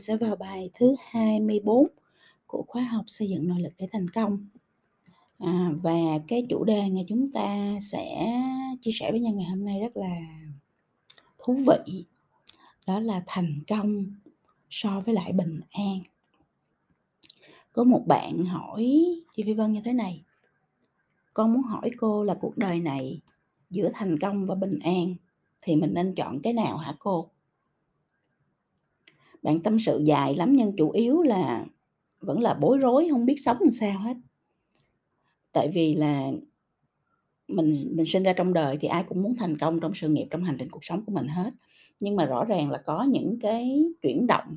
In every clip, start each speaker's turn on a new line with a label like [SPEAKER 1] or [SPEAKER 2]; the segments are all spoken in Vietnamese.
[SPEAKER 1] sẽ vào bài thứ 24 của khóa học xây dựng nội lực để thành công. À, và cái chủ đề ngày chúng ta sẽ chia sẻ với nhau ngày hôm nay rất là thú vị. Đó là thành công so với lại bình an. Có một bạn hỏi chị Phi Vân như thế này. Con muốn hỏi cô là cuộc đời này giữa thành công và bình an thì mình nên chọn cái nào hả cô? Bạn tâm sự dài lắm nhưng chủ yếu là vẫn là bối rối, không biết sống làm sao hết. Tại vì là mình mình sinh ra trong đời thì ai cũng muốn thành công trong sự nghiệp, trong hành trình cuộc sống của mình hết. Nhưng mà rõ ràng là có những cái chuyển động,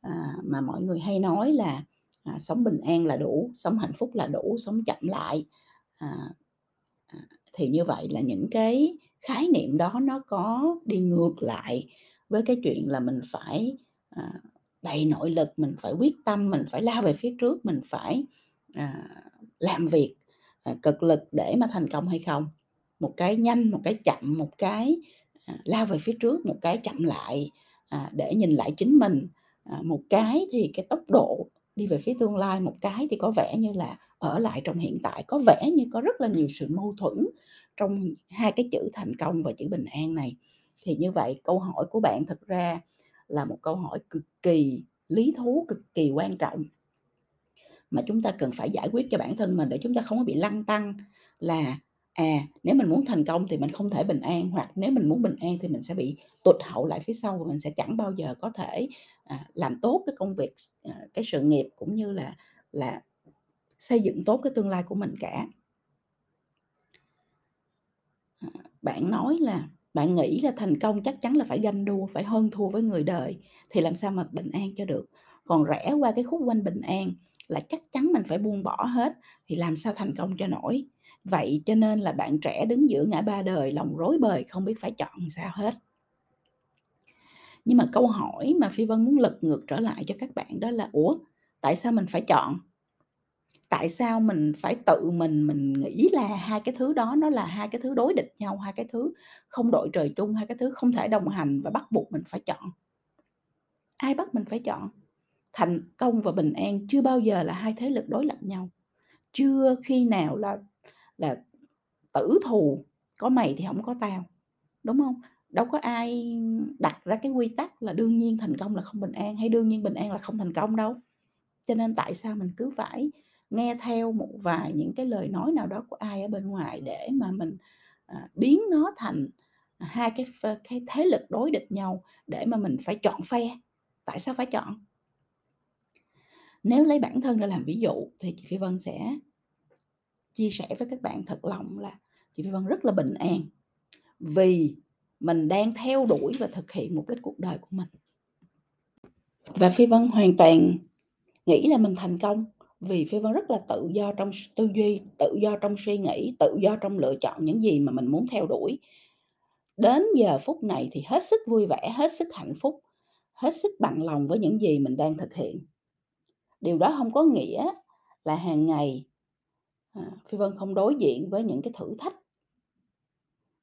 [SPEAKER 1] à, mà mọi người hay nói là, à, sống bình an là đủ, sống hạnh phúc là đủ, sống chậm lại. À, à, thì như vậy là những cái khái niệm đó nó có đi ngược lại với cái chuyện là mình phải, à, đầy nội lực, mình phải quyết tâm, mình phải lao về phía trước, mình phải, à, làm việc, à, cực lực để mà thành công hay không. Một cái nhanh, một cái chậm, một cái, à, lao về phía trước, một cái chậm lại, à, để nhìn lại chính mình. À, một cái thì cái tốc độ đi về phía tương lai, một cái thì có vẻ như là ở lại trong hiện tại, có vẻ như có rất là nhiều sự mâu thuẫn trong hai cái chữ thành công và chữ bình an này. Thì như vậy câu hỏi của bạn thực ra là một câu hỏi cực kỳ lý thú, cực kỳ quan trọng. Mà chúng ta cần phải giải quyết cho bản thân mình để chúng ta không có bị lăng tăng là à nếu mình muốn thành công thì mình không thể bình an hoặc nếu mình muốn bình an thì mình sẽ bị tụt hậu lại phía sau và mình sẽ chẳng bao giờ có thể à, làm tốt cái công việc à, cái sự nghiệp cũng như là là xây dựng tốt cái tương lai của mình cả. À, bạn nói là bạn nghĩ là thành công chắc chắn là phải ganh đua, phải hơn thua với người đời thì làm sao mà bình an cho được? Còn rẽ qua cái khúc quanh bình an là chắc chắn mình phải buông bỏ hết thì làm sao thành công cho nổi? Vậy cho nên là bạn trẻ đứng giữa ngã ba đời, lòng rối bời không biết phải chọn sao hết. Nhưng mà câu hỏi mà phi vân muốn lật ngược trở lại cho các bạn đó là, ủa, tại sao mình phải chọn? Tại sao mình phải tự mình mình nghĩ là hai cái thứ đó nó là hai cái thứ đối địch nhau, hai cái thứ không đội trời chung, hai cái thứ không thể đồng hành và bắt buộc mình phải chọn? Ai bắt mình phải chọn? Thành công và bình an chưa bao giờ là hai thế lực đối lập nhau. Chưa khi nào là là tử thù, có mày thì không có tao, đúng không? Đâu có ai đặt ra cái quy tắc là đương nhiên thành công là không bình an, hay đương nhiên bình an là không thành công đâu. Cho nên tại sao mình cứ phải nghe theo một vài những cái lời nói nào đó của ai ở bên ngoài để mà mình à, biến nó thành à, hai cái cái thế lực đối địch nhau để mà mình phải chọn phe. Tại sao phải chọn? Nếu lấy bản thân ra làm ví dụ thì chị Phi Vân sẽ chia sẻ với các bạn thật lòng là chị Phi Vân rất là bình an vì mình đang theo đuổi và thực hiện mục đích cuộc đời của mình. Và Phi Vân hoàn toàn nghĩ là mình thành công vì Phi Vân rất là tự do trong tư duy, tự do trong suy nghĩ, tự do trong lựa chọn những gì mà mình muốn theo đuổi. Đến giờ phút này thì hết sức vui vẻ, hết sức hạnh phúc, hết sức bằng lòng với những gì mình đang thực hiện. Điều đó không có nghĩa là hàng ngày à, Phi Vân không đối diện với những cái thử thách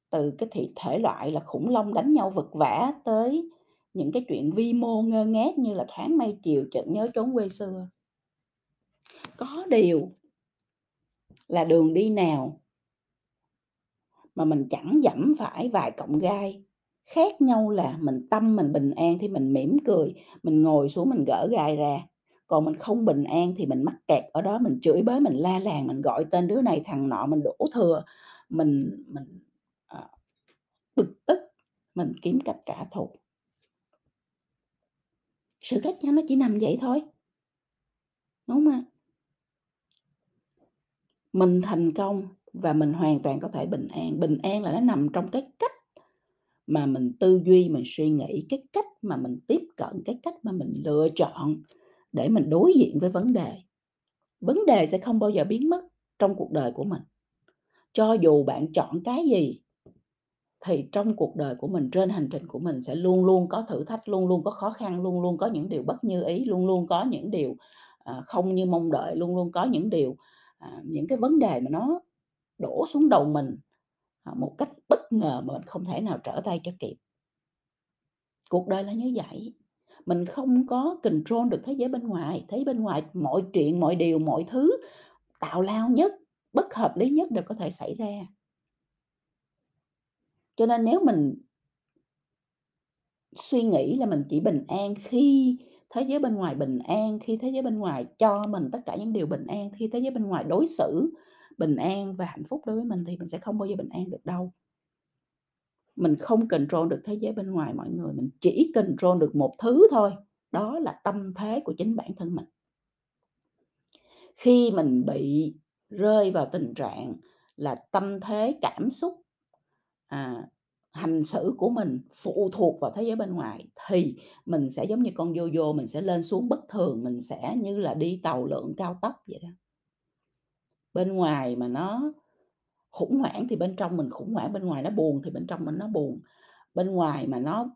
[SPEAKER 1] từ cái thị thể loại là khủng long đánh nhau vật vã tới những cái chuyện vi mô ngơ ngác như là thoáng mây chiều chợt nhớ trốn quê xưa. Có điều là đường đi nào mà mình chẳng dẫm phải vài cọng gai. Khác nhau là mình tâm mình bình an thì mình mỉm cười, mình ngồi xuống mình gỡ gai ra. Còn mình không bình an thì mình mắc kẹt ở đó, mình chửi bới, mình la làng, mình gọi tên đứa này thằng nọ, mình đổ thừa, mình mình, à, bực tức, mình kiếm cách trả thù. Sự khác nhau nó chỉ nằm vậy thôi. Đúng không ạ? Mình thành công và mình hoàn toàn có thể bình an. Bình an là nó nằm trong cái cách mà mình tư duy, mình suy nghĩ, cái cách mà mình tiếp cận, cái cách mà mình lựa chọn để mình đối diện với vấn đề. Vấn đề sẽ không bao giờ biến mất trong cuộc đời của mình. Cho dù bạn chọn cái gì thì trong cuộc đời của mình, trên hành trình của mình sẽ luôn luôn có thử thách, luôn luôn có khó khăn, luôn luôn có những điều bất như ý, luôn luôn có những điều, à, không như mong đợi, luôn luôn có những điều, à, những cái vấn đề mà nó đổ xuống đầu mình, à, một cách bất ngờ mà mình không thể nào trở tay cho kịp. Cuộc đời là như vậy. Mình không có control được thế giới bên ngoài, thế giới bên ngoài mọi chuyện, mọi điều, mọi thứ tạo lao nhất, bất hợp lý nhất đều có thể xảy ra. Cho nên nếu mình suy nghĩ là mình chỉ bình an khi thế giới bên ngoài bình an, khi thế giới bên ngoài cho mình tất cả những điều bình an, khi thế giới bên ngoài đối xử bình an và hạnh phúc đối với mình thì mình sẽ không bao giờ bình an được đâu. Mình không control được thế giới bên ngoài mọi người, mình chỉ control được một thứ thôi, đó là tâm thế của chính bản thân mình. Khi mình bị rơi vào tình trạng là tâm thế, cảm xúc, à, hành xử của mình phụ thuộc vào thế giới bên ngoài thì mình sẽ giống như con vô vô mình sẽ lên xuống bất thường, mình sẽ như là đi tàu lượn cao tốc vậy đó. Bên ngoài mà nó khủng hoảng thì bên trong mình khủng hoảng, bên ngoài nó buồn thì bên trong mình nó buồn. Bên ngoài mà nó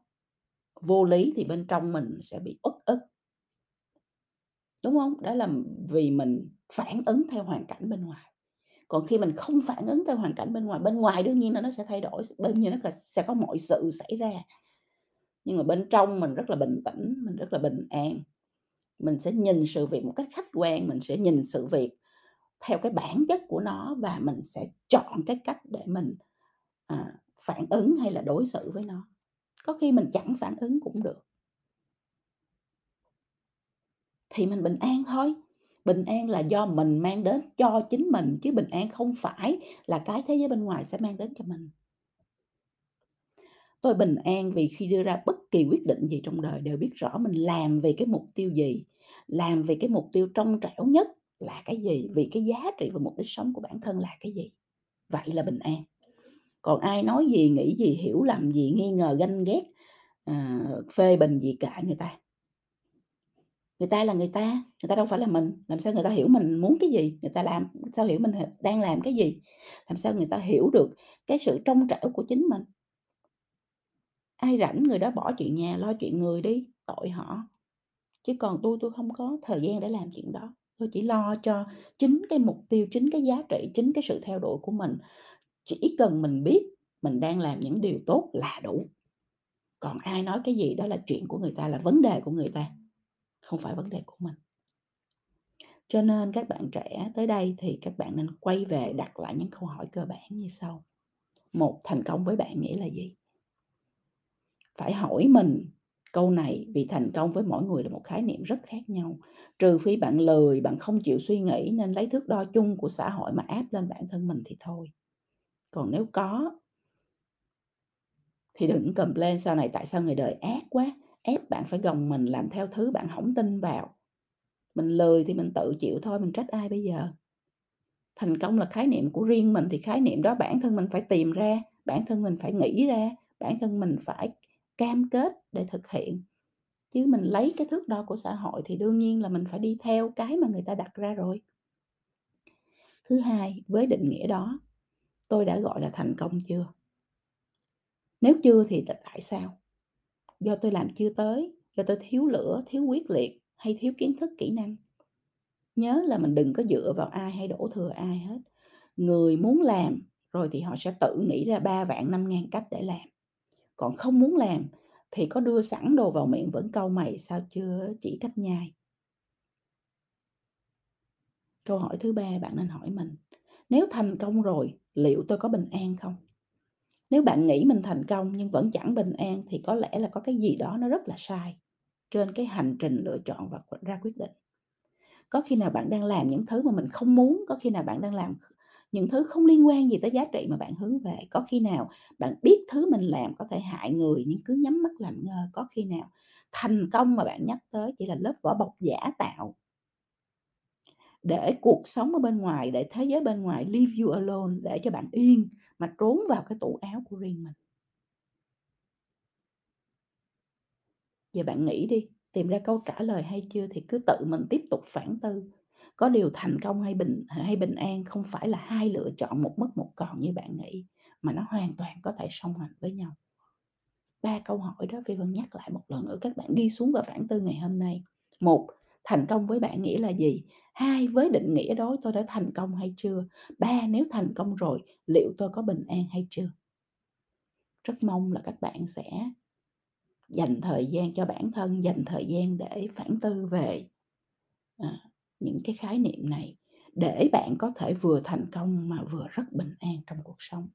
[SPEAKER 1] vô lý thì bên trong mình sẽ bị uất ức. Đúng không Đó là vì mình phản ứng theo hoàn cảnh bên ngoài. Còn khi mình không phản ứng theo hoàn cảnh bên ngoài, bên ngoài đương nhiên là nó sẽ thay đổi, bên nhiên nó sẽ có mọi sự xảy ra. Nhưng mà bên trong mình rất là bình tĩnh, mình rất là bình an. Mình sẽ nhìn sự việc một cách khách quan, mình sẽ nhìn sự việc theo cái bản chất của nó và mình sẽ chọn cái cách để mình, à, phản ứng hay là đối xử với nó. Có khi mình chẳng phản ứng cũng được. Thì mình bình an thôi. Bình an là do mình mang đến cho chính mình, chứ bình an không phải là cái thế giới bên ngoài sẽ mang đến cho mình. Tôi bình an vì khi đưa ra bất kỳ quyết định gì trong đời đều biết rõ mình làm vì cái mục tiêu gì, làm vì cái mục tiêu trong trẻo nhất là cái gì, vì cái giá trị và mục đích sống của bản thân là cái gì. Vậy là bình an. Còn ai nói gì, nghĩ gì, hiểu lầm gì, nghi ngờ, ganh ghét, à, phê bình gì cả người ta. Người ta là người ta, người ta đâu phải là mình, làm sao người ta hiểu mình muốn cái gì, người ta làm sao hiểu mình đang làm cái gì, làm sao người ta hiểu được cái sự trong trẻo của chính mình. Ai rảnh người đó bỏ chuyện nhà lo chuyện người đi, tội họ. Chứ còn tôi, tôi không có thời gian để làm chuyện đó, tôi chỉ lo cho chính cái mục tiêu, chính cái giá trị, chính cái sự theo đuổi của mình. Chỉ cần mình biết mình đang làm những điều tốt là đủ. Còn ai nói cái gì đó là chuyện của người ta, là vấn đề của người ta, không phải vấn đề của mình. Cho nên các bạn trẻ tới đây thì các bạn nên quay về đặt lại những câu hỏi cơ bản như sau. Một, thành công với bạn nghĩa là gì? Phải hỏi mình câu này vì thành công với mỗi người là một khái niệm rất khác nhau. Trừ phi bạn lười, bạn không chịu suy nghĩ nên lấy thước đo chung của xã hội mà áp lên bản thân mình thì thôi. Còn nếu có thì đừng complain sau này tại sao người đời ác quá, ép bạn phải gồng mình làm theo thứ bạn không tin vào. Mình lười thì mình tự chịu thôi, mình trách ai bây giờ? Thành công là khái niệm của riêng mình thì khái niệm đó bản thân mình phải tìm ra, bản thân mình phải nghĩ ra, bản thân mình phải cam kết để thực hiện. Chứ mình lấy cái thước đo của xã hội thì đương nhiên là mình phải đi theo cái mà người ta đặt ra rồi. Thứ hai, với định nghĩa đó, tôi đã gọi là thành công chưa? Nếu chưa thì tại sao? Do tôi làm chưa tới, do tôi thiếu lửa, thiếu quyết liệt hay thiếu kiến thức, kỹ năng? Nhớ là mình đừng có dựa vào ai hay đổ thừa ai hết. Người muốn làm rồi thì họ sẽ tự nghĩ ra 3 vạn 5 ngàn cách để làm. Còn không muốn làm thì có đưa sẵn đồ vào miệng vẫn câu mày sao chưa chỉ cách nhai. Câu hỏi thứ ba bạn nên hỏi mình, nếu thành công rồi, liệu tôi có bình an không? Nếu bạn nghĩ mình thành công nhưng vẫn chẳng bình an thì có lẽ là có cái gì đó nó rất là sai trên cái hành trình lựa chọn và ra quyết định. Có khi nào bạn đang làm những thứ mà mình không muốn, có khi nào bạn đang làm những thứ không liên quan gì tới giá trị mà bạn hướng về, có khi nào bạn biết thứ mình làm có thể hại người nhưng cứ nhắm mắt làm ngơ, có khi nào thành công mà bạn nhắc tới chỉ là lớp vỏ bọc giả tạo để cuộc sống ở bên ngoài, để thế giới bên ngoài leave you alone, để cho bạn yên mà trốn vào cái tủ áo của riêng mình. Giờ bạn nghĩ đi, tìm ra câu trả lời hay chưa thì cứ tự mình tiếp tục phản tư. Có điều thành công hay bình hay bình an không phải là hai lựa chọn một mất một còn như bạn nghĩ, mà nó hoàn toàn có thể song hành với nhau. Ba câu hỏi đó Phi Vân nhắc lại một lần nữa các bạn ghi xuống và phản tư ngày hôm nay. Một Thành công với bạn nghĩa là gì? hai Với định nghĩa đó tôi đã thành công hay chưa? ba Nếu thành công rồi, liệu tôi có bình an hay chưa? Rất mong là các bạn sẽ dành thời gian cho bản thân, dành thời gian để phản tư về, à, những cái khái niệm này để bạn có thể vừa thành công mà vừa rất bình an trong cuộc sống.